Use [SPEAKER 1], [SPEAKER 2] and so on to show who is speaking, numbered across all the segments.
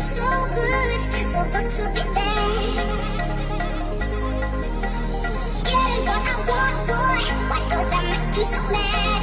[SPEAKER 1] so
[SPEAKER 2] good, so good to be back. Getting what I want, boy. Why does that make you so mad?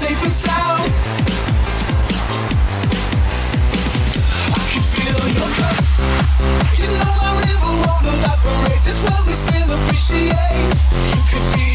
[SPEAKER 3] safe and sound. I can feel your. You know I this world we still appreciate. You could be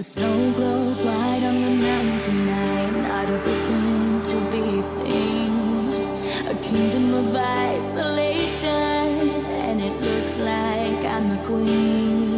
[SPEAKER 3] The snow glows white on the mountain night, not the wind to be seen. A kingdom of isolation, and it looks like I'm the queen.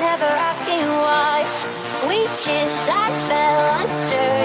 [SPEAKER 4] Never asking why. We kissed, I fell under